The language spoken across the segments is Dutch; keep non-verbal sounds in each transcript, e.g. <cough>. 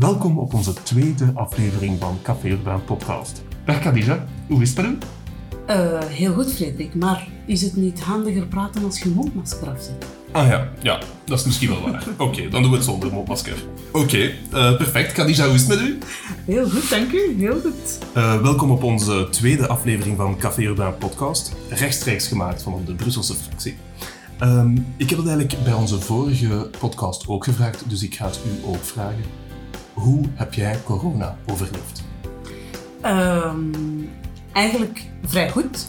Welkom op onze tweede aflevering van Café Urbaan Podcast. Dag Khadija, hoe is het met u? Uh, heel goed, Frederik. Maar is het niet handiger praten als je mondmasker afzet? Ah ja, ja, dat is misschien wel waar. <laughs> Oké, dan doen we het zonder mondmasker. Oké, uh, perfect. Khadija, hoe is het met u? Heel goed, dank u. Heel goed. Uh, welkom op onze tweede aflevering van Café Urbaan Podcast. Rechtstreeks gemaakt van de Brusselse fractie. Um, ik heb het eigenlijk bij onze vorige podcast ook gevraagd, dus ik ga het u ook vragen. Hoe heb jij corona overleefd? Um, eigenlijk vrij goed.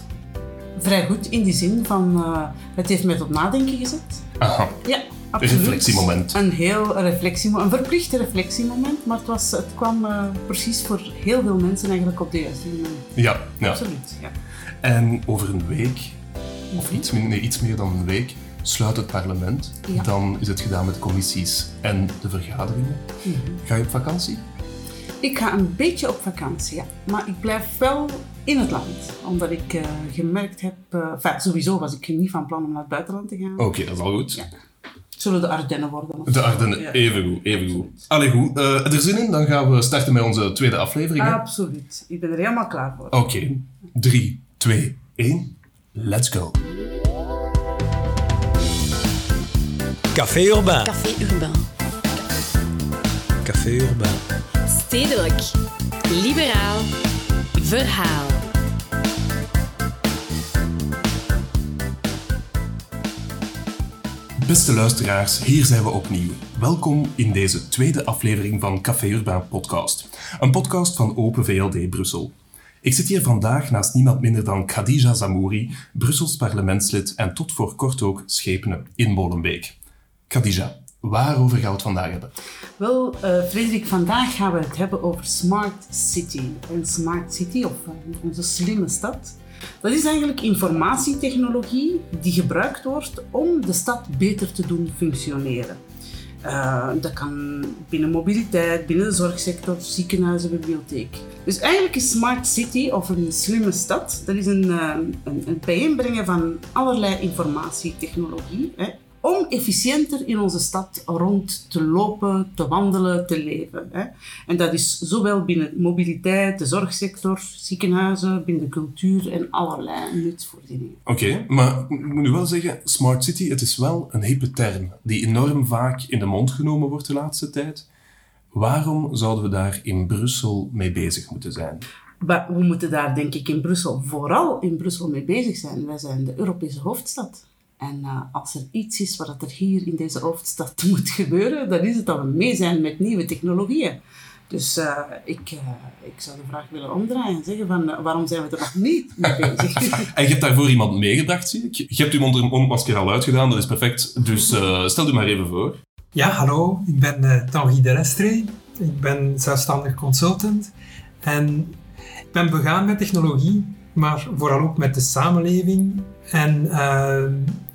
Vrij goed in die zin van, uh, het heeft mij tot nadenken gezet. Aha. Ja, absoluut. Een reflectiemoment. Een heel reflectiemoment, een verplicht reflectiemoment, maar het, was, het kwam uh, precies voor heel veel mensen eigenlijk op de juiste moment. Ja, ja. Absoluut, ja. En over een week, of iets, nee, iets meer dan een week, sluit het parlement. Ja. Dan is het gedaan met commissies en de vergaderingen. Mhm. Ga je op vakantie? Ik ga een beetje op vakantie, ja. Maar ik blijf wel in het land. Omdat ik uh, gemerkt heb... Uh, enfin, sowieso was ik niet van plan om naar het buitenland te gaan. Oké, dat is al goed. Ja. Het zullen de Ardennen worden. De Ardennen, Ja. even goed, even goed. Allee goed, uh, er zin in? Dan gaan we starten met onze tweede aflevering. hè? Absoluut. Ik ben er helemaal klaar voor. Oké, 3, 2, 1, let's go. Café Urbain. Café Urbain. Café Urbain. Stedelijk. Liberaal. Verhaal. Beste luisteraars, hier zijn we opnieuw. Welkom in deze tweede aflevering van Café Urbaan Podcast. Een podcast van Open VLD Brussel. Ik zit hier vandaag naast niemand minder dan Khadija Zamouri, Brussels parlementslid en tot voor kort ook schepene in Molenbeek. Khadija, waarover gaan we het vandaag hebben? Wel, eh Frederik, vandaag gaan we het hebben over Smart City. En Smart City, of eh, onze slimme stad, dat is eigenlijk informatietechnologie die gebruikt wordt om de stad beter te doen functioneren. Eh, dat kan binnen mobiliteit, binnen de zorgsector, ziekenhuizen, bibliotheek. Dus eigenlijk is Smart City of een slimme stad, dat is een, een, een bijeenbrengen van allerlei informatietechnologie. Hè, om efficiënter in onze stad rond te lopen, te wandelen, te leven. Hè. En dat is zowel binnen mobiliteit, de zorgsector, ziekenhuizen, binnen de cultuur en allerlei nutsvoorzieningen. Oké, maar ik moet nu wel zeggen, Smart City, het is wel een hippe term die enorm vaak in de mond genomen wordt de laatste tijd. Waarom zouden we daar in Brussel mee bezig moeten zijn? Maar we moeten daar denk ik in Brussel, vooral in Brussel mee bezig zijn. Wij zijn de Europese hoofdstad. En eh, als er iets is wat er hier in deze hoofdstad <laughs> moet gebeuren, dan is het dat we mee zijn met nieuwe technologieën. Dus eh, ik, eh, ik zou de vraag willen omdraaien en zeggen van waarom zijn we er nog niet mee bezig? <laughs> <laughs> En je hebt daarvoor iemand meegebracht, zie ik. Je hebt uw mond- mondmasker al uitgedaan, dat is perfect. Dus eh, stel u maar even voor. Ja, hallo, ik ben eh, Tanguy de Restre. Ik ben zelfstandig consultant en ik ben begaan met technologie, maar vooral ook met de samenleving. En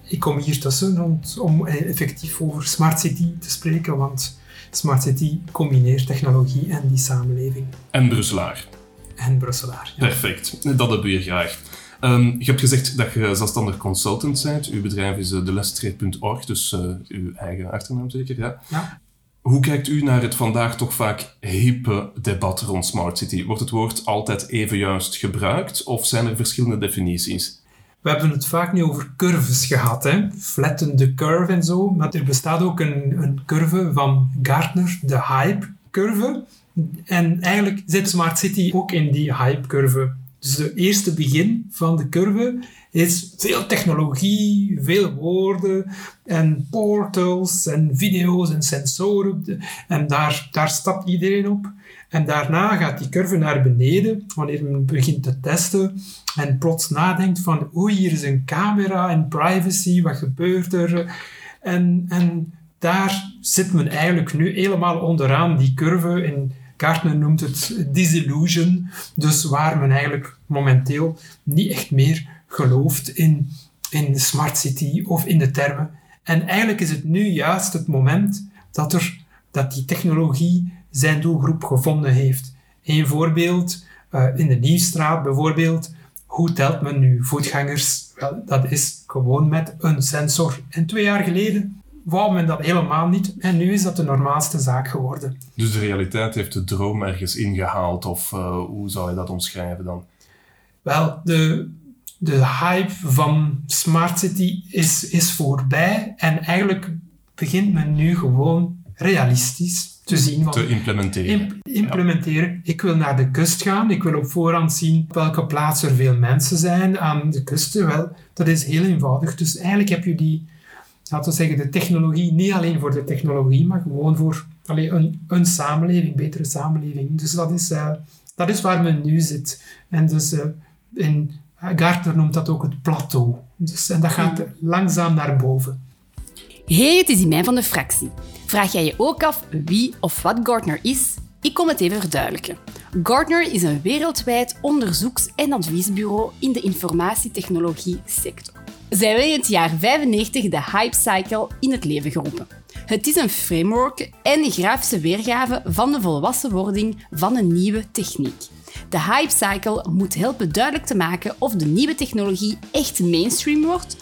ik kom hier tussen rond, om eh, effectief over Smart City te spreken, want Smart City combineert technologie en die samenleving. En Brusselaar. En Brusselaar. Ja. Perfect, dat hebben we hier graag. Ehm, je hebt gezegd dat je zelfstandig consultant bent. Uw bedrijf is uh, delestreet.org, dus eh, uw eigen achternaam zeker. Ja. Ja. Hoe kijkt u naar het vandaag toch vaak hippe debat rond Smart City? Wordt het woord altijd even juist gebruikt of zijn er verschillende definities? We hebben het vaak nu over curves gehad, hè? flatten the curve en zo. Maar er bestaat ook een, een curve van Gartner, de hype-curve. En eigenlijk zit Smart City ook in die hype-curve. Dus het eerste begin van de curve is veel technologie, veel woorden en portals en video's en sensoren. En daar, daar stapt iedereen op. En daarna gaat die curve naar beneden wanneer men begint te testen en plots nadenkt van oei, hier is een camera en privacy, wat gebeurt er? En, en daar zit men eigenlijk nu helemaal onderaan die curve en Gartner noemt het disillusion, dus waar men eigenlijk momenteel niet echt meer gelooft in, in de smart city of in de termen. En eigenlijk is het nu juist het moment dat, er, dat die technologie zijn doelgroep gevonden heeft. Een voorbeeld, uh, in de Nieuwstraat bijvoorbeeld, hoe telt men nu voetgangers? Wel, dat is gewoon met een sensor. En twee jaar geleden wou men dat helemaal niet. En nu is dat de normaalste zaak geworden. Dus de realiteit heeft de droom ergens ingehaald, of uh, hoe zou je dat omschrijven dan? Wel, de, de hype van Smart City is, is voorbij en eigenlijk begint men nu gewoon realistisch te zien. Van, te implementeren. Imp implementeren. Ja. Ik wil naar de kust gaan. Ik wil op voorhand zien op welke plaats er veel mensen zijn aan de kusten. Wel, dat is heel eenvoudig. Dus eigenlijk heb je die, laten we zeggen, de technologie, niet alleen voor de technologie, maar gewoon voor allee, een, een samenleving, een betere samenleving. Dus dat is, uh, dat is waar men nu zit. En dus uh, in, Gartner noemt dat ook het plateau. Dus, en dat gaat langzaam naar boven. Hey, het is Imijn van de fractie. Vraag jij je ook af wie of wat Gartner is? Ik kom het even verduidelijken. Gartner is een wereldwijd onderzoeks- en adviesbureau in de informatietechnologie sector. Zij hebben in het jaar 95 de Hype Cycle in het leven geroepen. Het is een framework en grafische weergave van de volwassenwording van een nieuwe techniek. De hype cycle moet helpen duidelijk te maken of de nieuwe technologie echt mainstream wordt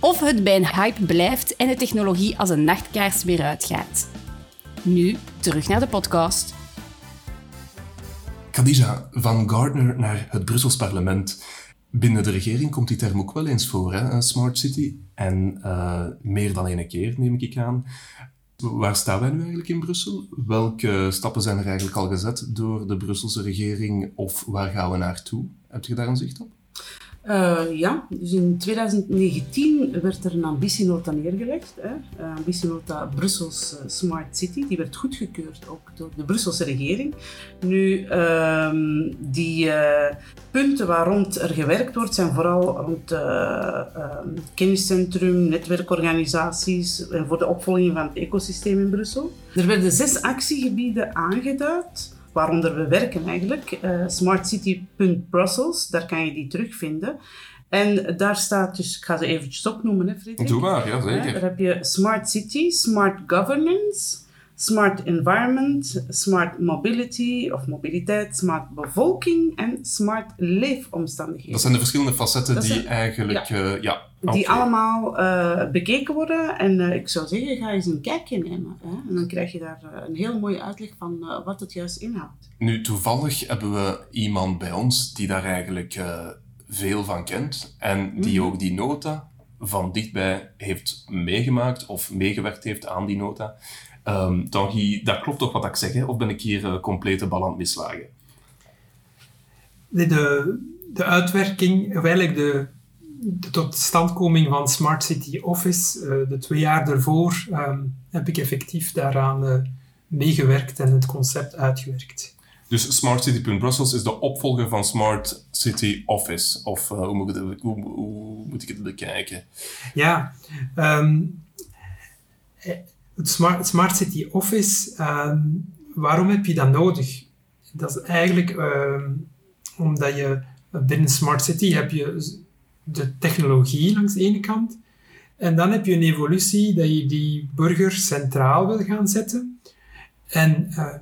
of het bij een hype blijft en de technologie als een nachtkaars weer uitgaat. Nu terug naar de podcast. Khadija, van Gardner naar het Brussels parlement. Binnen de regering komt die term ook wel eens voor, hè? smart city. En uh, meer dan één keer, neem ik aan. Waar staan wij nu eigenlijk in Brussel? Welke stappen zijn er eigenlijk al gezet door de Brusselse regering of waar gaan we naartoe? Heb je daar een zicht op? Uh, ja, dus in 2019 werd er een ambitienota neergelegd. Hè. Uh, ambitienota Brussels uh, Smart City. Die werd goedgekeurd ook door de Brusselse regering. Nu, uh, die punten waar rond er gewerkt wordt, zijn vooral rond ehm, kenniscentrum, netwerkorganisaties en voor de opvolging van het ecosysteem in Brussel. Er werden zes actiegebieden aangeduid waaronder we werken eigenlijk, uh, smartcity.brussels, daar kan je die terugvinden. En daar staat dus, ik ga ze eventjes opnoemen, hè, Frederik. Doe maar, ja zeker. daar heb je Smart City, Smart Governance, Smart Environment, Smart Mobility of mobiliteit, Smart Bevolking en Smart Leefomstandigheden. Dat zijn de verschillende facetten die eigenlijk ja. Uh, ja die allemaal uh, bekeken worden. En uh, ik zou zeggen, ga eens een kijkje nemen. Hè? En dan krijg je daar een heel mooie uitleg van wat het juist inhoudt. Nu, toevallig hebben we iemand bij ons die daar eigenlijk veel van kent. En die mm -hmm. ook die nota van dichtbij heeft meegemaakt of meegewerkt heeft aan die nota. Um, Tanguy, dat klopt toch wat ik zeg, hè? of ben ik hier complete bal aan het mislagen? De, de, de uitwerking, of eigenlijk de, de totstandkoming van Smart City Office, uh, de twee jaar daarvoor, um, heb ik effectief daaraan uh, meegewerkt en het concept uitgewerkt. Dus Smart City.Brussels is de opvolger van Smart City Office, of hoe, moet het, hoe, hoe, moet ik het bekijken? Ja, um, het Smart, Smart, City Office, um, waarom heb je dat nodig? Dat is eigenlijk omdat je binnen Smart City heb je de technologie langs de ene kant. En dan heb je een evolutie dat je die burger centraal wil gaan zetten. En uh,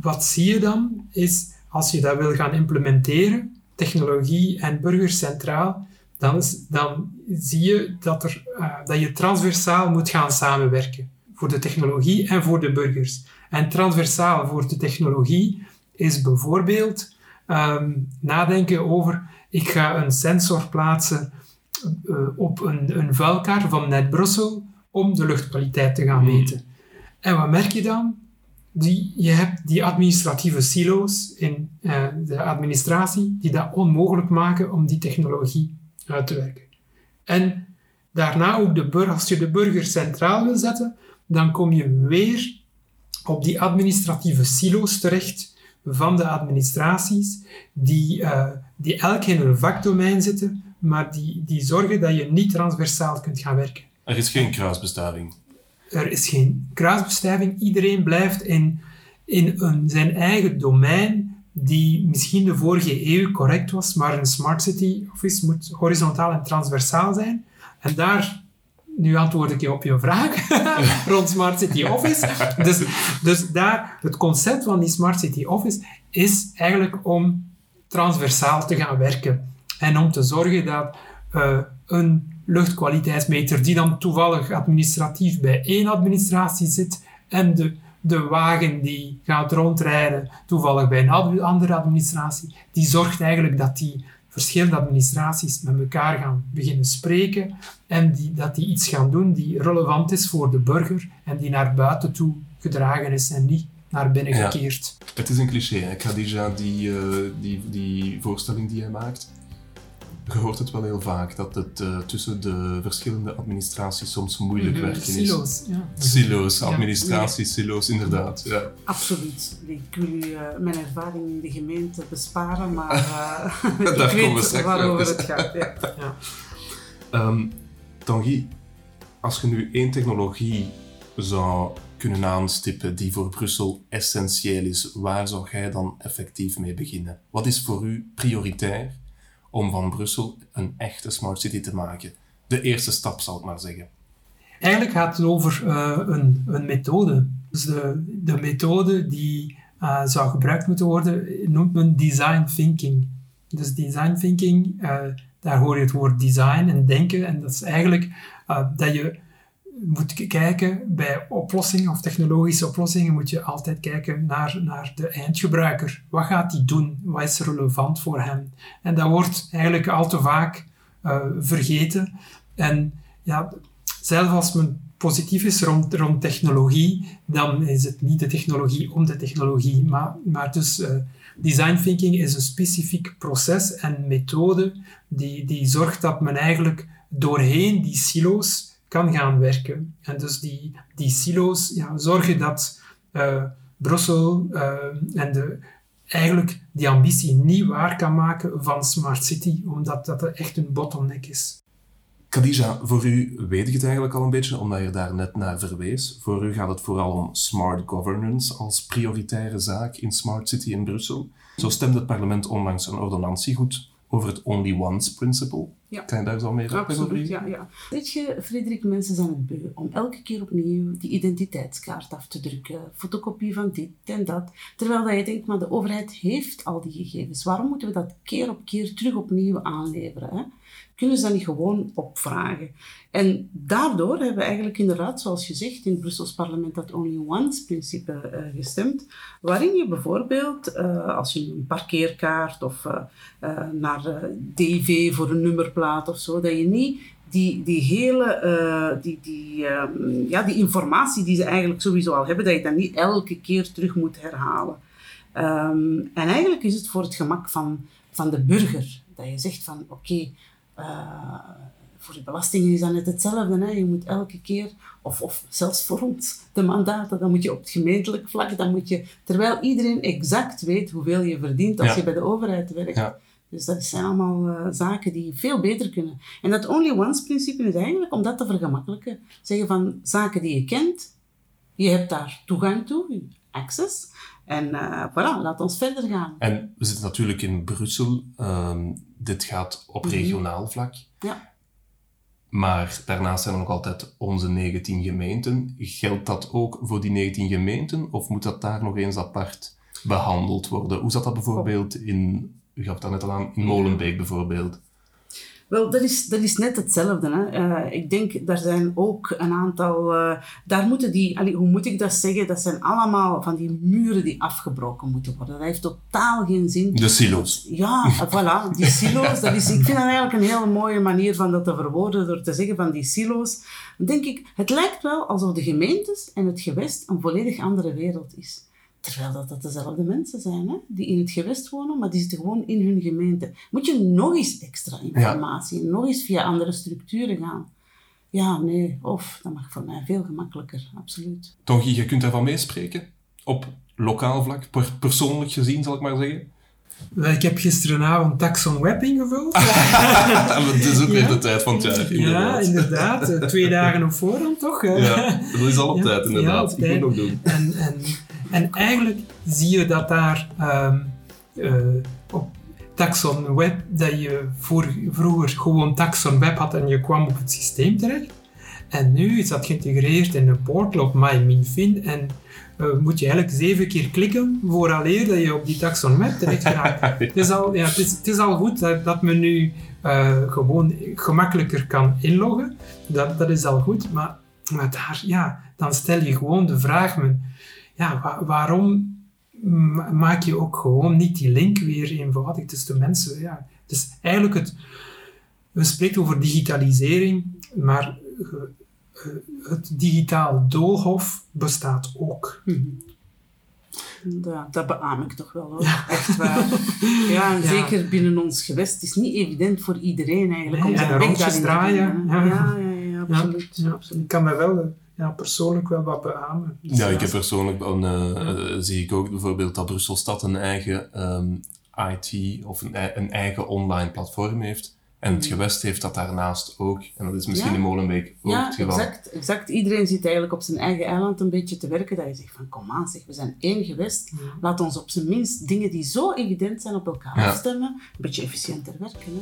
wat zie je dan? Is als je dat wil gaan implementeren, technologie en burger centraal, dan, dan zie je dat, er, uh, dat je transversaal moet gaan samenwerken. Voor de technologie en voor de burgers. En transversaal voor de technologie is bijvoorbeeld um, nadenken over ik ga een sensor plaatsen uh, op een, een vuilkaart van Net Brussel om de luchtkwaliteit te gaan meten. En wat merk je dan? Die, je hebt die administratieve silo's in uh, de administratie die dat onmogelijk maken om die technologie uit te werken. En daarna ook de burger, als je de burger centraal wil zetten, dan kom je weer op die administratieve silo's terecht van de administraties, die, uh, die elk in een vakdomein zitten, maar die, die zorgen dat je niet transversaal kunt gaan werken. Er is geen kruisbestuiving. Er is geen kruisbestuiving. Iedereen blijft in, in een, zijn eigen domein, die misschien de vorige eeuw correct was, maar een smart city office moet horizontaal en transversaal zijn. En daar nu antwoord ik je op je vraag <laughs> rond Smart City Office. Dus, dus daar, het concept van die Smart City Office is eigenlijk om transversaal te gaan werken. En om te zorgen dat eh, een luchtkwaliteitsmeter die dan toevallig administratief bij één administratie zit en de, de wagen die gaat rondrijden toevallig bij een andere administratie, die zorgt eigenlijk dat die verschillende administraties met elkaar gaan beginnen spreken en die, dat die iets gaan doen die relevant is voor de burger en die naar buiten toe gedragen is en niet naar binnen Ja. gekeerd. Het is een cliché, hè? Khadija, die, eh, die, die voorstelling die hij maakt. Je hoort het wel heel vaak, dat het eh, tussen de verschillende administraties soms moeilijk werken is. Silo's, ja. Silo's, Ja. administraties, silo's, inderdaad. Ja. Absoluut. Ik wil u eh, mijn ervaring in de gemeente besparen, maar <laughs> eh, Daar ik komen we weet straks waarover het gaat. <laughs> Ja. Ehm, Tanguy, als je nu één technologie zou kunnen aanstippen die voor Brussel essentieel is, waar zou jij dan effectief mee beginnen? Wat is voor u prioritair om van Brussel een echte smart city te maken? De eerste stap, zal ik maar zeggen. Eigenlijk gaat het over eh, een, een methode. Dus de, de methode die eh, zou gebruikt moeten worden, noemt men design thinking. Dus design thinking, eh, daar hoor je het woord design en denken. En dat is eigenlijk dat je moet kijken bij oplossingen of technologische oplossingen, moet je altijd kijken naar, naar de eindgebruiker. Wat gaat die doen? Wat is relevant voor hem? En dat wordt eigenlijk al te vaak eh, vergeten. En ja, zelfs als men positief is rond, rond technologie, dan is het niet de technologie om de technologie. Maar, maar dus eh, design thinking is een specifiek proces en methode die, die zorgt dat men eigenlijk doorheen die silo's kan gaan werken. En dus die, die silo's ja, zorgen dat eh, Brussel eh, en de, eigenlijk die ambitie niet waar kan maken van Smart City, omdat dat echt een bottleneck is. Khadija, voor u weet ik het eigenlijk al een beetje, omdat je daar net naar verwees. Voor u gaat het vooral om smart governance als prioritaire zaak in Smart City in Brussel. Zo stemde het parlement onlangs een ordonnantie goed over het Only Once Principle. Ja. Kan je daar zo meer op Absoluut, ja, ja. Weet je, Frederik, mensen zijn het beu om elke keer opnieuw die identiteitskaart af te drukken, fotocopie van dit en dat. Terwijl dat je denkt, maar de overheid heeft al die gegevens. Waarom moeten we dat keer op keer terug opnieuw aanleveren? Hè? Kunnen ze dat niet gewoon opvragen? En daardoor hebben we eigenlijk inderdaad, zoals je zegt, in het Brussels parlement dat only once principe eh, gestemd, waarin je bijvoorbeeld, eh, als je een parkeerkaart of eh, naar DV voor een nummerplaat of zo, dat je niet die, die hele die, die, ehm, ja, die informatie die ze eigenlijk sowieso al hebben, dat je dat niet elke keer terug moet herhalen. Ehm, en eigenlijk is het voor het gemak van, van de burger, dat je zegt van oké, eh, voor de belastingen is dat net hetzelfde. Hè? Je moet elke keer, of, of zelfs voor ons, de mandaten, dan moet je op het gemeentelijk vlak, dan moet je, terwijl iedereen exact weet hoeveel je verdient als Ja. je bij de overheid werkt. Ja. Dus dat zijn allemaal eh, zaken die veel beter kunnen. En dat only once principe is eigenlijk om dat te vergemakkelijken. Zeggen van zaken die je kent, je hebt daar toegang toe, access. En eh voilà, laat ons verder gaan. En we zitten natuurlijk in Brussel. Ehm, dit gaat op regionaal vlak. Ja. Maar daarnaast zijn er nog altijd onze 19 gemeenten. Geldt dat ook voor die 19 gemeenten? Of moet dat daar nog eens apart behandeld worden? Hoe zat dat bijvoorbeeld in, u gaf dat net al aan, in Molenbeek bijvoorbeeld? Wel, dat is, dat is net hetzelfde. Hè. Eh, ik denk, daar zijn ook een aantal... eh, daar moeten die... allee, hoe moet ik dat zeggen? Dat zijn allemaal van die muren die afgebroken moeten worden. Dat heeft totaal geen zin. De silo's. Ja, voilà, die silo's. Dat is, ik vind dat eigenlijk een hele mooie manier van dat te verwoorden, door te zeggen van die silo's. Dan denk ik, het lijkt wel alsof de gemeentes en het gewest een volledig andere wereld is. Terwijl dat, dat dezelfde mensen zijn, hè? die in het gewest wonen, maar die zitten gewoon in hun gemeente. Moet je nog eens extra informatie, nog eens via andere structuren gaan. Ja, nee, of, dat mag voor mij veel gemakkelijker, absoluut. Tongi, je kunt daarvan meespreken? Op lokaal vlak, per- persoonlijk gezien, zal ik maar zeggen. Wel, Ik heb gisteravond Taxon Web ingevuld. <laughs> Maar het is ook weer Ja. de tijd van het jaar, Ja, inderdaad. Eh, Twee dagen op voorhand, toch? Ja, dat is al op Ja, tijd, ja, inderdaad. ik moet nog doen. En, en, en eigenlijk zie je dat daar ehm, eh, op Taxon Web, dat je voor, vroeger gewoon Taxon Web had en je kwam op het systeem terecht. En nu is dat geïntegreerd in een portal op MyMinFin en eh, moet je eigenlijk zeven keer klikken vooraleer dat je op die taxonomie terecht geraakt. <laughs> het, is al, ja, het, is, het is al goed dat, dat men nu eh, gewoon gemakkelijker kan inloggen. Dat, dat is al goed, maar, maar daar, ja, dan stel je gewoon de vraag, men, ja, wa- waarom ma- maak je ook gewoon niet die link weer eenvoudig tussen de mensen? Ja, dus eigenlijk het, we spreken over digitalisering, maar het digitaal doolhof bestaat ook. Dat, dat beaam ik toch wel hoor. Echt waar. <laughs> Ja, en Ja. zeker binnen ons gewest. Het is niet evident voor iedereen eigenlijk Nee, om en weg rondjes draaien, ja. Ja, ja, ja, absoluut. Ik kan mij wel eh, ja, persoonlijk wel wat beamen. Dus Ja, ik heb persoonlijk een, eh, eh, zie ik ook bijvoorbeeld dat Brusselstad een eigen ehm, IT of een, een eigen online platform heeft. En het gewest heeft dat daarnaast ook. En dat is misschien Ja. in Molenbeek ook Ja, het geval. exact, exact. Iedereen zit eigenlijk op zijn eigen eiland een beetje te werken. Dat je zegt van, kom aan zeg, we zijn één gewest. Laat ons op zijn minst dingen die zo evident zijn op elkaar afstemmen. Een beetje efficiënter werken. Hè.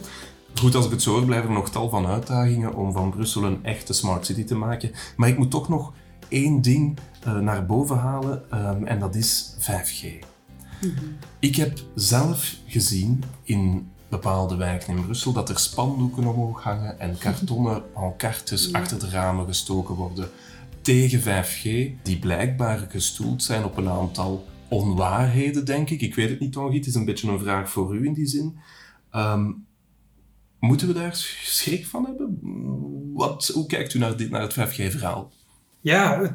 Goed, als ik het zo hoor, blijven er nog tal van uitdagingen om van Brussel een echte smart city te maken. Maar ik moet toch nog één ding eh, naar boven halen ehm, en dat is 5G. Ik heb zelf gezien in bepaalde wijken in Brussel dat er spandoeken omhoog hangen en kartonnen <laughs> pancartes achter de ramen gestoken worden tegen 5G, die blijkbaar gestoeld zijn op een aantal onwaarheden, denk ik. Ik weet het niet, Tanguy, het is een beetje een vraag voor u in die zin. Ehm, Moeten we daar schrik van hebben? Wat, hoe kijkt u naar, dit, naar het 5G-verhaal? Ja, het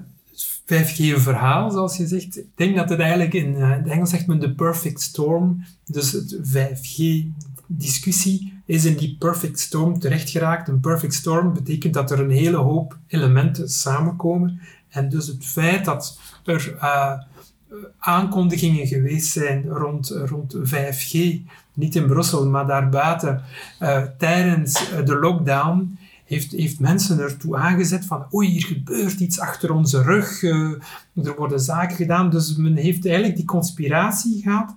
5G-verhaal, zoals je zegt. Ik denk dat het eigenlijk in, eh, in het Engels zegt men de perfect storm. Dus het 5G-discussie is in die perfect storm terechtgeraakt. Een perfect storm betekent dat er een hele hoop elementen samenkomen. En dus het feit dat er eh, aankondigingen geweest zijn rond, rond 5G, niet in Brussel, maar daarbuiten, eh, tijdens eh, de lockdown, heeft, heeft mensen ertoe aangezet van oei, hier gebeurt iets achter onze rug, eh, er worden zaken gedaan. Dus men heeft eigenlijk die conspiratie gehad.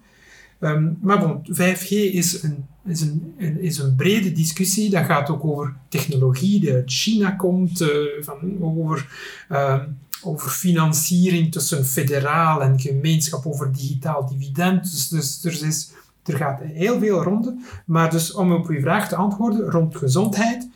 Ehm, maar bon, 5G is een, is, een, is een brede discussie. Dat gaat ook over technologie die uit China komt, eh, van, over, ehm, over financiering tussen federaal en gemeenschap, over digitaal dividend. Dus, dus er, is, er gaat heel veel ronde. Maar dus om op uw vraag te antwoorden rond gezondheid,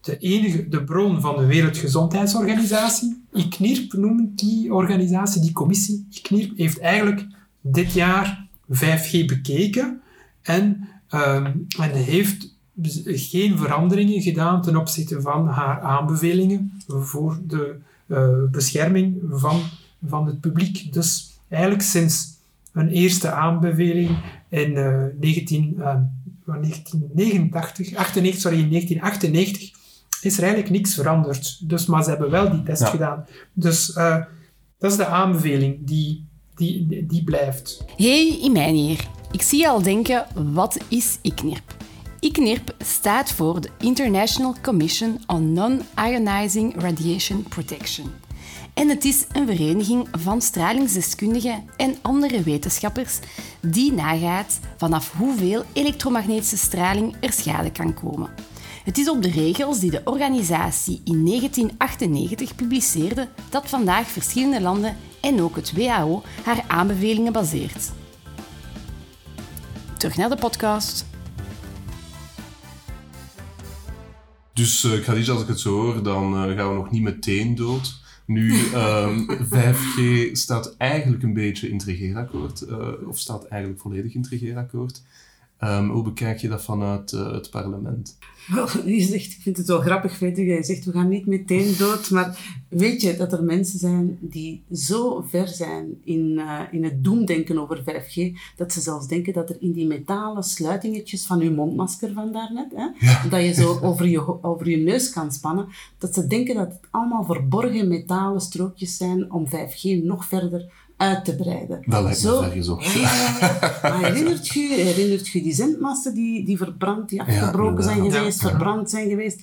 de enige de bron van de Wereldgezondheidsorganisatie, ICNIRP noemt die organisatie, die commissie, ICNIRP heeft eigenlijk dit jaar 5G bekeken en, ehm, en heeft dus geen veranderingen gedaan ten opzichte van haar aanbevelingen voor de bescherming van, van het publiek. Dus eigenlijk sinds een eerste aanbeveling in eh, 19, eh, 1989, 98, sorry, in 1998 is er eigenlijk niks veranderd. Dus, maar ze hebben wel die test Ja. gedaan. Dus eh, dat is de aanbeveling die, die, die, blijft. Hey, Imanier. Ik zie je al denken, wat is ICNIRP? ICNIRP staat voor de International Commission on Non-Ionizing Radiation Protection. En het is een vereniging van stralingsdeskundigen en andere wetenschappers die nagaat vanaf hoeveel elektromagnetische straling er schade kan komen. Het is op de regels die de organisatie in 1998 publiceerde dat vandaag verschillende landen en ook het WHO haar aanbevelingen baseert. Terug naar de podcast. Dus uh, Khadija, als ik het zo hoor, dan uh, gaan we nog niet meteen dood. Nu, <laughs> um, 5G staat eigenlijk een beetje in het regeerakkoord, uh, of staat eigenlijk volledig in het regeerakkoord. Um, hoe bekijk je dat vanuit uh, het parlement? Wel, je zegt, ik vind het wel grappig, weet je, je zegt we gaan niet meteen dood, maar weet je dat er mensen zijn die zo ver zijn in, uh, in het doemdenken over 5G, dat ze zelfs denken dat er in die metalen sluitingetjes van je mondmasker van daarnet, hè, ja. dat je zo over je, over je neus kan spannen, dat ze denken dat het allemaal verborgen metalen strookjes zijn om 5G nog verder uit te breiden. Dat lijkt me gezocht. Ja, ja, ja. Maar herinnert je, herinnert je die zendmasten die, die verbrand, die afgebroken zijn geweest, verbrand zijn geweest?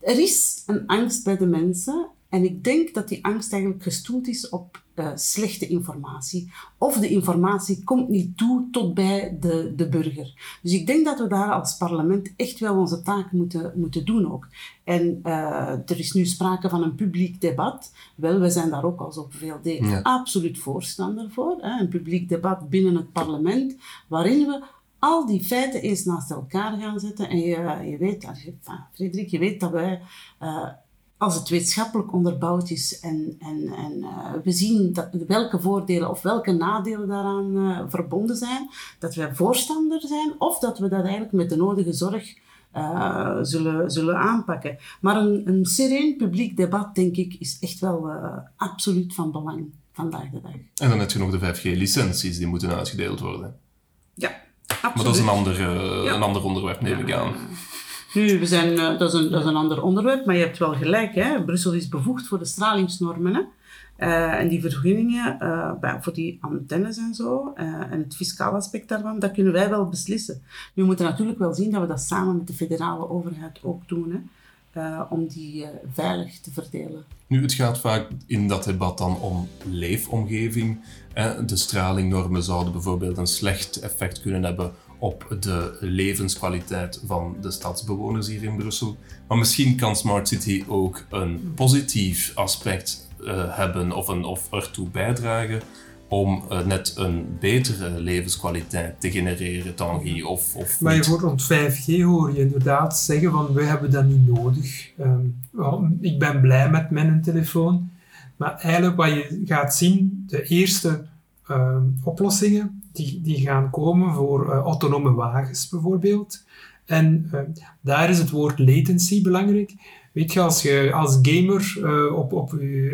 Er is een angst bij de mensen En ik denk dat die angst eigenlijk gestoeld is op uh, slechte informatie. Of de informatie komt niet toe tot bij de, de burger. Dus ik denk dat we daar als parlement echt wel onze taak moeten, moeten doen ook. En uh, er is nu sprake van een publiek debat. Wel, we zijn daar ook als op VLD ja. absoluut voorstander voor. Hè? Een publiek debat binnen het parlement, waarin we al die feiten eens naast elkaar gaan zetten. En je, je weet, Frederik, je weet dat wij uh, als het wetenschappelijk onderbouwd is en, en, en uh, we zien dat, welke voordelen of welke nadelen daaraan uh, verbonden zijn, dat wij voorstander zijn of dat we dat eigenlijk met de nodige zorg uh, zullen, zullen aanpakken. Maar een, een sereen publiek debat, denk ik, is echt wel absoluut van belang vandaag de dag. En dan heb je nog de 5G-licenties die moeten uitgedeeld worden. Ja, absoluut. Maar dat is een ander, ja. een ander onderwerp, neem ik aan. Nu, we zijn, uh, dat, is een, dat is een ander onderwerp, maar je hebt wel gelijk. Hè? Brussel is bevoegd voor de stralingsnormen. Hè? Uh, en die vergunningen uh, bij, voor die antennes en zo, en het fiscaal aspect daarvan, dat kunnen wij wel beslissen. Nu, we moeten natuurlijk wel zien dat we dat samen met de federale overheid ook doen. Hè? Om die veilig te verdelen. Nu, het gaat vaak in dat debat dan om leefomgeving. De stralingnormen zouden bijvoorbeeld een slecht effect kunnen hebben op de levenskwaliteit van de stadsbewoners hier in Brussel. Maar misschien kan Smart City ook een positief aspect uh, hebben of, een, of ertoe bijdragen om uh, net een betere levenskwaliteit te genereren, Tanguy? Of, of maar je hoort rond 5G hoor je inderdaad zeggen van we hebben dat niet nodig. Well, ik ben blij met mijn telefoon. Maar eigenlijk wat je gaat zien, de eerste uh, oplossingen die, die gaan komen voor uh, autonome wagens bijvoorbeeld. En uh, daar is het woord latency belangrijk. Weet je, als je als gamer uh, op, op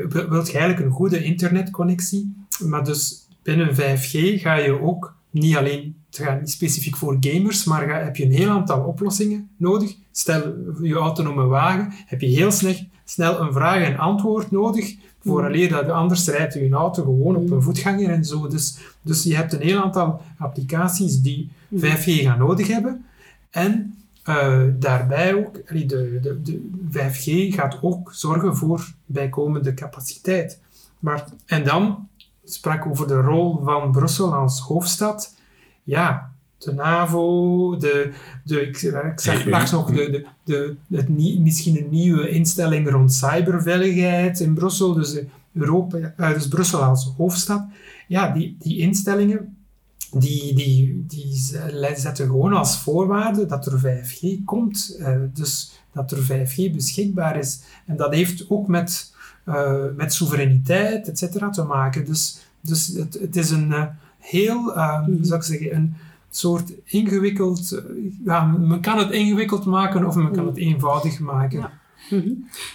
wilt je eigenlijk een goede internetconnectie, maar dus binnen 5G ga je ook niet alleen, het niet specifiek voor gamers, maar ga, heb je een heel aantal oplossingen nodig. Stel, je autonome wagen, heb je heel snel, snel een vraag en antwoord nodig Vooraleer dat anders rijdt je auto gewoon op een voetganger en zo. Dus, dus je hebt een heel aantal applicaties die 5G gaan nodig hebben. En uh, daarbij ook, de, de, de 5G gaat ook zorgen voor bijkomende capaciteit. Maar, en dan sprak over de rol van Brussel als hoofdstad. Ja, de NAVO, de, de, ik, ik zag straks nog de, de, de, het, misschien een nieuwe instelling rond cyberveiligheid in Brussel, dus, Europa, uh, dus Brussel als hoofdstad. Ja, die, die instellingen die, die, die zetten gewoon als voorwaarde dat er 5G komt, uh, dus dat er 5G beschikbaar is. En dat heeft ook met, uh, met soevereiniteit, et cetera, te maken. Dus, dus het, het is een heel, mm zou ik zeggen, een soort ingewikkeld. Eh, ja, men kan het ingewikkeld maken of men kan het eenvoudig maken. Ja. Mhm.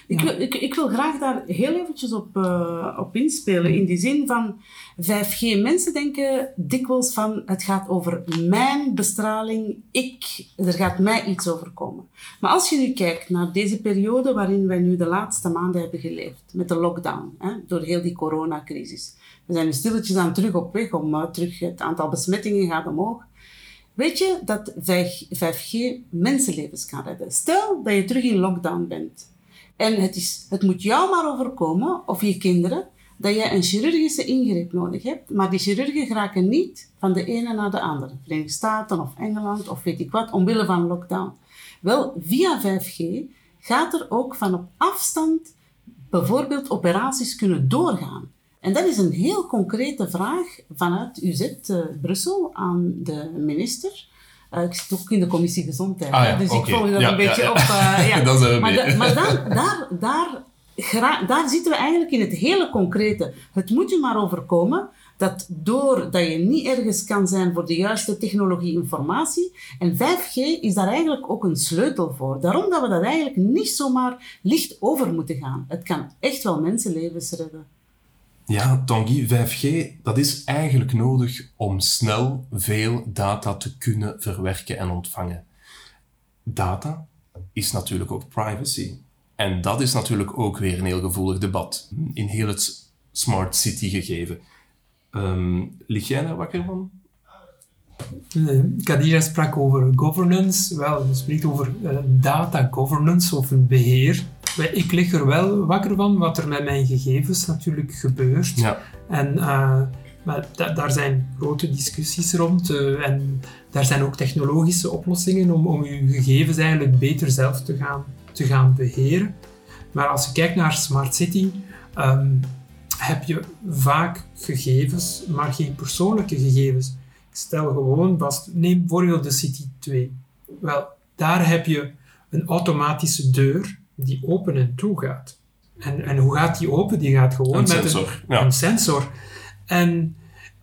ik, wil, ik, ik, wil graag daar heel eventjes op, uh, op inspelen. In die zin van 5G. Mensen denken dikwijls van het gaat over mijn bestraling. Ik, er gaat mij iets overkomen. Maar als je nu kijkt naar deze periode waarin wij nu de laatste maanden hebben geleefd. Met de lockdown. Hè, door heel die coronacrisis. We zijn nu stilletjes aan terug op weg. Om, terug, het aantal besmettingen gaat omhoog. Weet je dat 5G mensenlevens kan redden? Stel dat je terug in lockdown bent. En het, is, het moet jou maar overkomen, of je kinderen, dat je een chirurgische ingreep nodig hebt. Maar die chirurgen geraken niet van de ene naar de andere. Verenigde Staten of Engeland of weet ik wat, omwille van lockdown. Wel, via 5G gaat er ook van op afstand bijvoorbeeld operaties kunnen doorgaan. En dat is een heel concrete vraag vanuit UZ uh, Brussel aan de minister. Uh, ik zit ook in de commissie gezondheid, ah, ja, dus okay. ik volg dat ja, een beetje ja, op. Uh, <laughs> ja. Maar, da, maar dan, daar, daar, daar zitten we eigenlijk in het hele concrete. Het moet je maar overkomen dat doordat je niet ergens kan zijn voor de juiste technologie-informatie, en 5G is daar eigenlijk ook een sleutel voor. Daarom dat we dat eigenlijk niet zomaar licht over moeten gaan. Het kan echt wel mensenlevens redden. Ja, Tanguy, 5G, dat is eigenlijk nodig om snel veel data te kunnen verwerken en ontvangen. Data is natuurlijk ook privacy. En dat is natuurlijk ook weer een heel gevoelig debat in heel het smart city gegeven. Um, lig jij daar wakker van? Nee, Khadija sprak over governance. Wel, je spreekt over uh, data governance of een beheer Ik lig er wel wakker van wat er met mijn gegevens natuurlijk gebeurt. Ja. En eh, maar da- daar zijn grote discussies rond. eh, en daar zijn ook technologische oplossingen om, om je gegevens eigenlijk beter zelf te gaan, te gaan beheren. Maar als je kijkt naar Smart City, ehm, heb je vaak gegevens, maar geen persoonlijke gegevens. Ik stel gewoon vast, neem bijvoorbeeld de City 2. Wel, daar heb je een automatische deur die open en toe gaat. En, en hoe gaat die open? Die gaat gewoon Een met sensor, een, ja. een sensor. En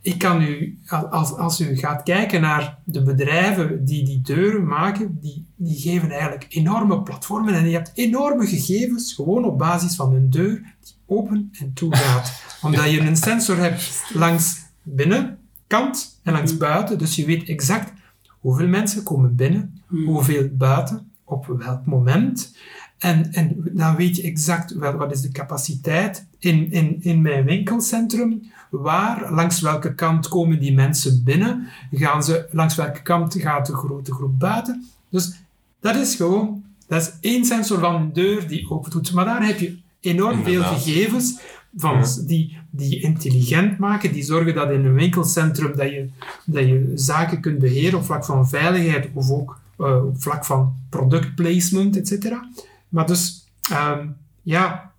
ik kan u, als, als u gaat kijken naar de bedrijven die die deuren maken, die, die geven eigenlijk enorme platformen en je hebt enorme gegevens gewoon op basis van een deur die open en toe gaat. <laughs> Omdat je een sensor hebt langs binnenkant en langs buiten, dus je weet exact hoeveel mensen komen binnen, hoeveel buiten, op welk moment. En, en dan weet je exact wel, wat is de capaciteit in, in, in mijn winkelcentrum, waar, langs welke kant komen die mensen binnen, gaan ze, langs welke kant gaat de grote groep buiten. Dus dat is gewoon, dat is één sensor van een deur die open doet. Maar daar heb je enorm veel gegevens van, Ja. die, die intelligent maken, die zorgen dat in een winkelcentrum dat je, dat je zaken kunt beheren op vlak van veiligheid of ook eh, op vlak van productplacement, et cetera. Maar dus, ehm, ja,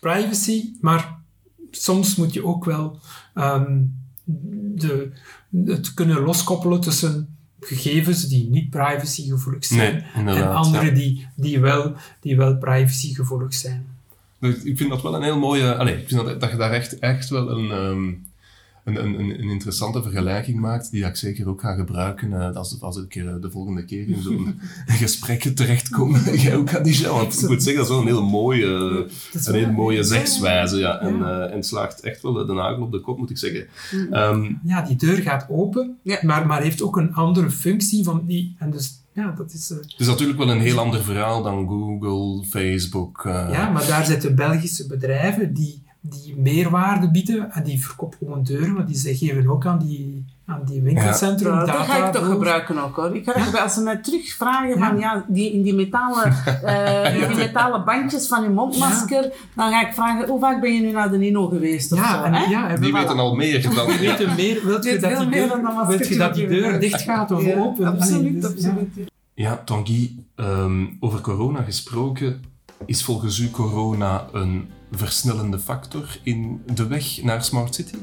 privacy, maar soms moet je ook wel ehm, de, het kunnen loskoppelen tussen gegevens die niet privacygevoelig zijn Nee, en andere ja. die, die, wel, die wel privacygevoelig zijn. Dus Ik vind dat wel een heel mooie... Allee, ik vind dat, dat je daar echt, echt wel een, ehm, een, een, een interessante vergelijking maakt, die ik zeker ook ga gebruiken eh, als, als ik eh, de volgende keer in zo'n <laughs> gesprek terechtkom. <laughs> Jij ook, Khadija? Want ik moet zeggen, dat is wel een heel mooie, een heel mooie zegswijze. Ja. En, eh, en slaagt echt wel de nagel op de kop, moet ik zeggen. Ehm, Ja, die deur gaat open, Ja. maar, maar heeft ook een andere functie van die... En dus, ja, dat is... eh, het is natuurlijk wel een heel ander verhaal dan Google, Facebook. eh, Ja, maar daar zitten Belgische bedrijven die, die meerwaarde bieden en die verkopen gewoon deuren, want die ze geven ook aan die, aan die winkelcentrum Ja, data. dat ga ik toch gebruiken ook hoor. Ik ga gebruiken. Als ze mij terugvragen van ja, die, in die metalen, <laughs> eh, in die metalen bandjes van je mondmasker, dan ga ik vragen hoe vaak ben je nu naar de Nino geweest of Ja, zo, en, hè? ja, en Die weten al meer dan... <laughs> Die weten meer. <laughs> Wilt je dat die meer deur, dan wilt je dat die deur dicht gaat of Ja, open? Absoluut, dus, ja. absoluut. Ja, Tanguy, ehm, over corona gesproken, is volgens u corona een versnellende factor in de weg naar Smart City?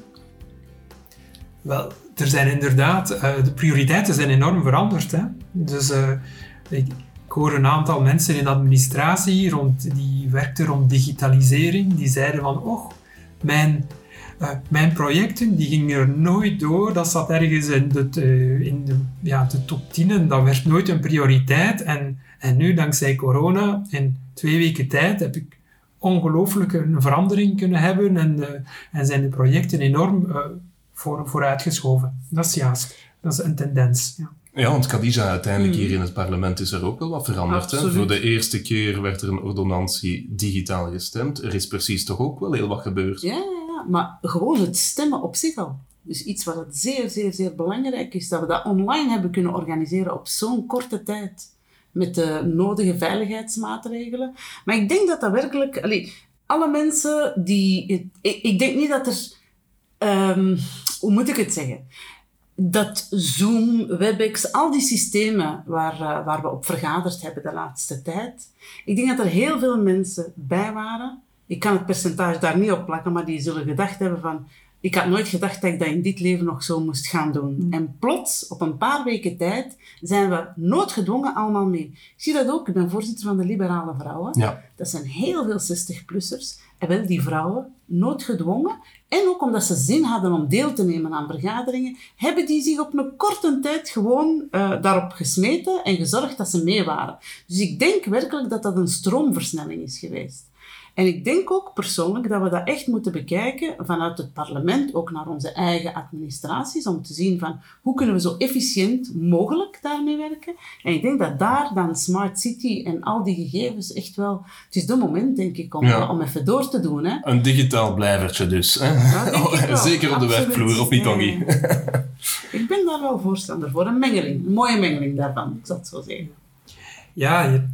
Wel, er zijn inderdaad, eh, de prioriteiten zijn enorm veranderd. Hè? Dus eh, ik, hoor een aantal mensen in de administratie rond, die werkten rond digitalisering, die zeiden van, oh, mijn, eh, mijn projecten die gingen er nooit door, dat zat ergens in de, in de, ja, de top 10 en dat werd nooit een prioriteit. En, en nu, dankzij corona, in twee weken tijd heb ik ongelooflijk een verandering kunnen hebben en, eh, en zijn de projecten enorm eh, voor, vooruitgeschoven. Dat is juist. Dat is een tendens. Ja. Ja, want Khadija, uiteindelijk hier in het parlement is er ook wel wat veranderd. Hè? Voor de eerste keer werd er een ordonnantie digitaal gestemd. Er is precies toch ook wel heel wat gebeurd. Ja, ja, ja, maar gewoon het stemmen op zich al. Dus iets wat het zeer, zeer, zeer belangrijk is, dat we dat online hebben kunnen organiseren op zo'n korte tijd. Met de nodige veiligheidsmaatregelen. Maar ik denk dat dat werkelijk... alle mensen die... Ik, ik denk niet dat er... ehm, hoe moet ik het zeggen? Dat Zoom, WebEx, al die systemen waar, eh, waar we op vergaderd hebben de laatste tijd. Ik denk dat er heel veel mensen bij waren. Ik kan het percentage daar niet op plakken, maar die zullen gedacht hebben van... Ik had nooit gedacht dat ik dat in dit leven nog zo moest gaan doen. En plots, op een paar weken tijd, zijn we noodgedwongen allemaal mee. Ik zie dat ook. Ik ben voorzitter van de Liberale Vrouwen. Ja. Dat zijn heel veel 60-plussers. En wel, die vrouwen, noodgedwongen, en ook omdat ze zin hadden om deel te nemen aan vergaderingen, hebben die zich op een korte tijd gewoon eh, daarop gesmeten en gezorgd dat ze mee waren. Dus ik denk werkelijk dat dat een stroomversnelling is geweest. En ik denk ook persoonlijk dat we dat echt moeten bekijken vanuit het parlement, ook naar onze eigen administraties, om te zien van hoe kunnen we zo efficiënt mogelijk daarmee werken. En ik denk dat daar dan Smart City en al die gegevens echt wel... Het is de moment, denk ik, om, Ja. om even door te doen. Hè. Een digitaal blijvertje dus. Hè? Ja. <laughs> Zeker op de Absoluut. werkvloer, of niet, Ja, Tanguy? ja. Ik ben daar wel voorstander voor. Een mengeling, een mooie mengeling daarvan, ik zal het zo zeggen. Ja, je-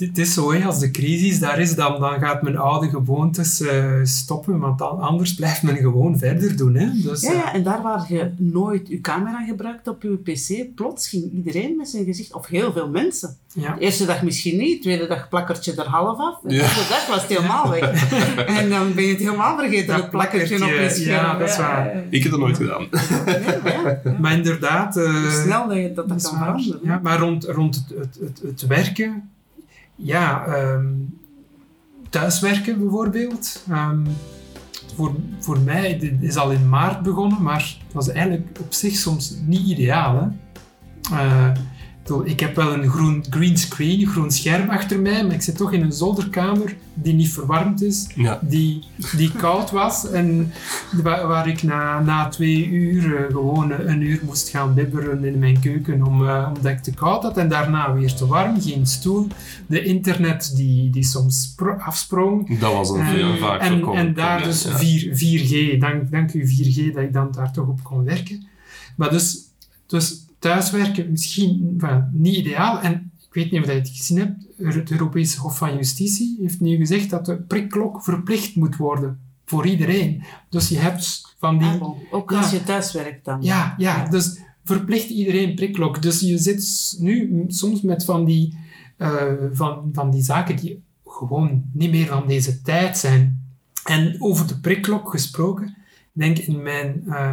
het is zo, hè, als de crisis daar is, dan, dan gaat mijn oude gewoontes eh, stoppen, want dan, anders blijft men gewoon verder doen. Hè. Dus, Ja, eh, ja, en daar waar je nooit je camera gebruikt op je pc, plots ging iedereen met zijn gezicht, of heel veel mensen. ja. De eerste dag misschien niet, de tweede dag plakkertje er half af. De Ja. derde dag was het helemaal weg. <laughs> En dan ben je het helemaal vergeten, Dat het plakkertje op je plakkertje, scherm. ja, dat is waar. Ik heb dat nooit gedaan. Ja, ja. Maar inderdaad... eh, Hoe snel dat je dat, dat Dat is kan veranderen. Ja, maar rond, rond het, het, het, het werken, ja, ehm, thuiswerken bijvoorbeeld. ehm, voor, voor mij, dit is al in maart begonnen, maar dat is eigenlijk op zich soms niet ideaal. Hè? Eh, ik heb wel een groen green screen, een groen scherm achter mij, maar ik zit toch in een zolderkamer die niet verwarmd is Ja. die, die koud was en waar, waar ik na, na twee uur eh, gewoon een uur moest gaan bibberen in mijn keuken om, eh, omdat ik te koud had en daarna weer te warm, geen stoel. De internet die, die soms spro- afsprong. Dat was een veel En- vaak en, en daar dus ja. 4, 4G, dank, dank u 4G dat ik dan daar toch op kon werken. Maar dus, dus thuiswerken misschien niet ideaal. En ik weet niet of je het gezien hebt, het Europese Hof van Justitie heeft nu gezegd dat de prikklok verplicht moet worden voor iedereen. Dus je hebt van die... Ah. Ook als Ja. je thuis werkt dan. Ja, ja, dus verplicht iedereen prikklok. Dus je zit nu soms met van die, eh, van, van die zaken die gewoon niet meer van deze tijd zijn. En over de prikklok gesproken, denk in mijn, eh,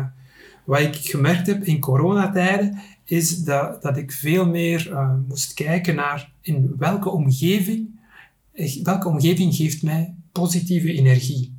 wat ik gemerkt heb in coronatijden, is dat, dat ik veel meer eh, moest kijken naar in welke omgeving, eh, welke omgeving geeft mij positieve energie.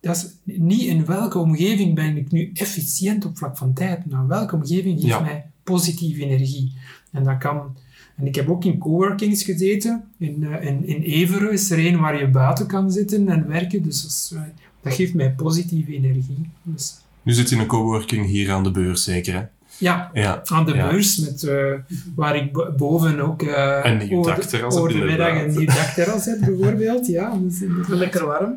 Dat is niet in welke omgeving ben ik nu efficiënt op vlak van tijd, maar welke omgeving geeft Ja. mij positieve energie. En dat kan... En ik heb ook in coworkings gezeten. In, eh, in, in Everen is er een waar je buiten kan zitten en werken. Dus dat, is, dat geeft mij positieve energie. Dus, Nu zit je in een coworking hier aan de beurs, zeker hè? Ja, Ja. aan de Ja. beurs, met, eh, waar ik bo- boven ook eh Een nieuw over, dakterras over heb, de middag een nieuw dakterras heb, bijvoorbeeld. Ja, dus inderdaad. Lekker warm.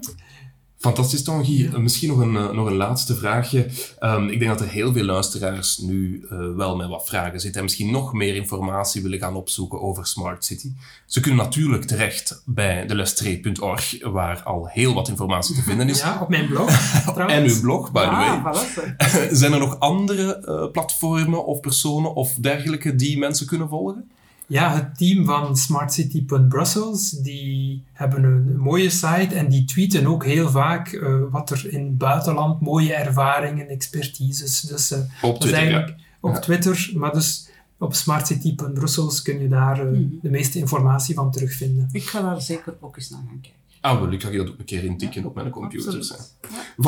Fantastisch, Tanguy. Misschien nog een, eh, nog een laatste vraagje. Ehm, ik denk dat er heel veel luisteraars nu eh, wel met wat vragen zitten en misschien nog meer informatie willen gaan opzoeken over Smart City. Ze kunnen natuurlijk terecht bij delestre.org, waar al heel wat informatie te vinden is. <laughs> ja, op mijn blog. <laughs> En uw blog, by the way. <laughs> Zijn er nog andere eh, platformen of personen of dergelijke die mensen kunnen volgen? Ja, het team van smartcity.brussels, die hebben een mooie site en die tweeten ook heel vaak eh, wat er in het buitenland, mooie ervaringen, expertises. Dus eh, Op Twitter, ja. op Ja. Twitter, maar dus op smartcity.brussels kun je daar eh, de meeste informatie van terugvinden. Ik ga daar zeker ook eens naar gaan kijken. Ah, wel, ik ga je dat ook een keer intikken op mijn computer.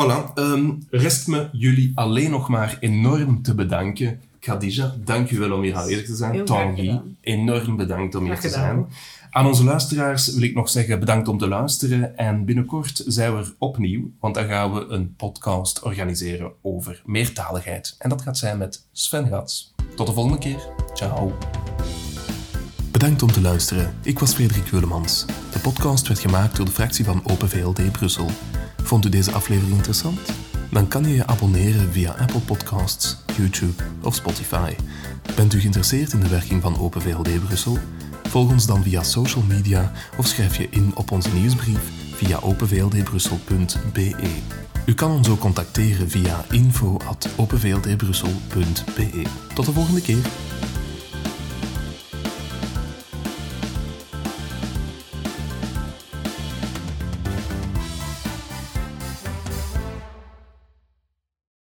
Voilà. ehm, rest me jullie alleen nog maar enorm te bedanken. Khadija, dank u wel om hier aanwezig te zijn. Heel graag Tanguy, enorm bedankt om hier te zijn. Aan onze luisteraars wil ik nog zeggen bedankt om te luisteren. En binnenkort zijn we er opnieuw, want dan gaan we een podcast organiseren over meertaligheid. En dat gaat zijn met Sven Gats. Tot de volgende keer. Ciao. Bedankt om te luisteren. Ik was Frederik Willemans. De podcast werd gemaakt door de fractie van Open VLD Brussel. Vond u deze aflevering interessant? Dan kan je je abonneren via Apple Podcasts, YouTube of Spotify. Bent u geïnteresseerd in de werking van Open VLD Brussel? Volg ons dan via social media of schrijf je in op onze nieuwsbrief via openvldbrussel.be. U kan ons ook contacteren via info.openvldbrussel.be. Tot de volgende keer.